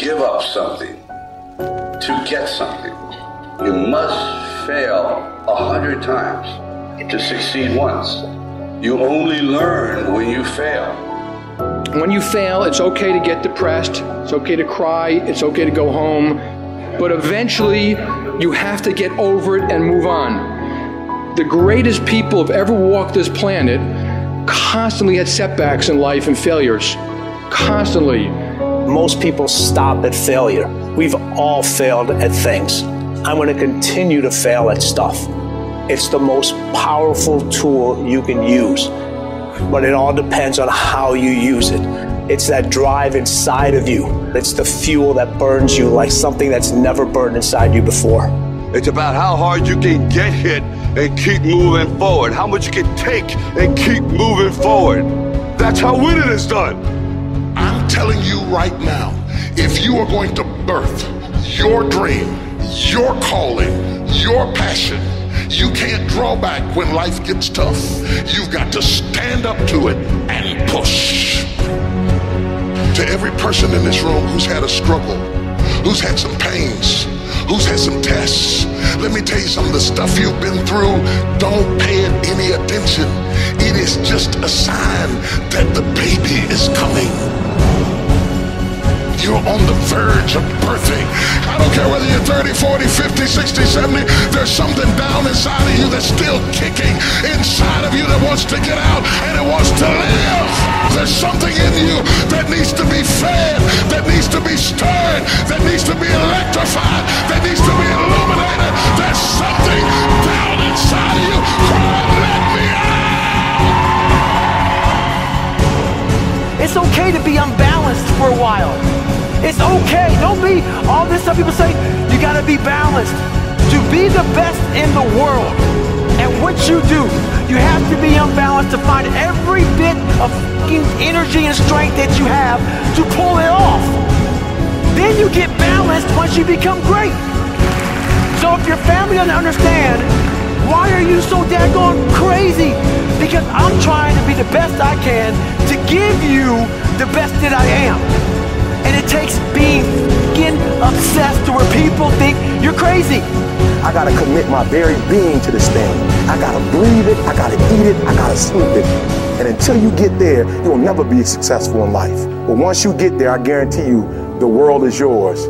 give up something to get something. You must fail a hundred times to succeed once. You only learn when you fail. When you fail, it's okay to get depressed, it's okay to cry, it's okay to go home, but eventually you have to get over it and move on. The greatest people have ever walked this planet constantly had setbacks in life and failures. Constantly. Most people stop at failure. We've all failed at things. I'm going to continue to fail at stuff. It's the most powerful tool you can use, but it all depends on how you use it. It's that drive inside of you It's the fuel that burns you like something that's never burned inside you before. It's about how hard you can get hit and keep moving forward, how much you can take and keep moving forward. That's how winning is done. Telling you right now, if you are going to birth your dream, your calling, your passion, you can't draw back when life gets tough. You've got to stand up to it and push. To every person in this room who's had a struggle, who's had some pains, who's had some tests, let me tell you some of the stuff you've been through. Don't pay it any attention. It is just a sign that the baby is coming. You're on the verge of birthing. I don't care whether you're 30, 40, 50, 60, 70. There's something down inside of you that's still kicking inside of you that wants to get out and it wants to live. There's something in you that needs to be fed, that needs to be stirred, that needs to be electrified, that needs to be illuminated. There's something down inside of you. Let me out. It's okay to be unbalanced for a while. It's okay. Don't be all this stuff people say, you gotta be balanced. To be the best in the world at what you do, you have to be unbalanced to find every bit of energy and strength that you have to pull it off. Then you get balanced once you become great. So if your family doesn't understand, why are you so daggone crazy? Because I'm trying to be the best I can to give you the best that I am. And it takes being obsessed to where people think you're crazy. I gotta commit my very being to this thing. I gotta breathe it, I gotta eat it, I gotta sleep it. And until you get there, you'll never be successful in life. But once you get there, I guarantee you, the world is yours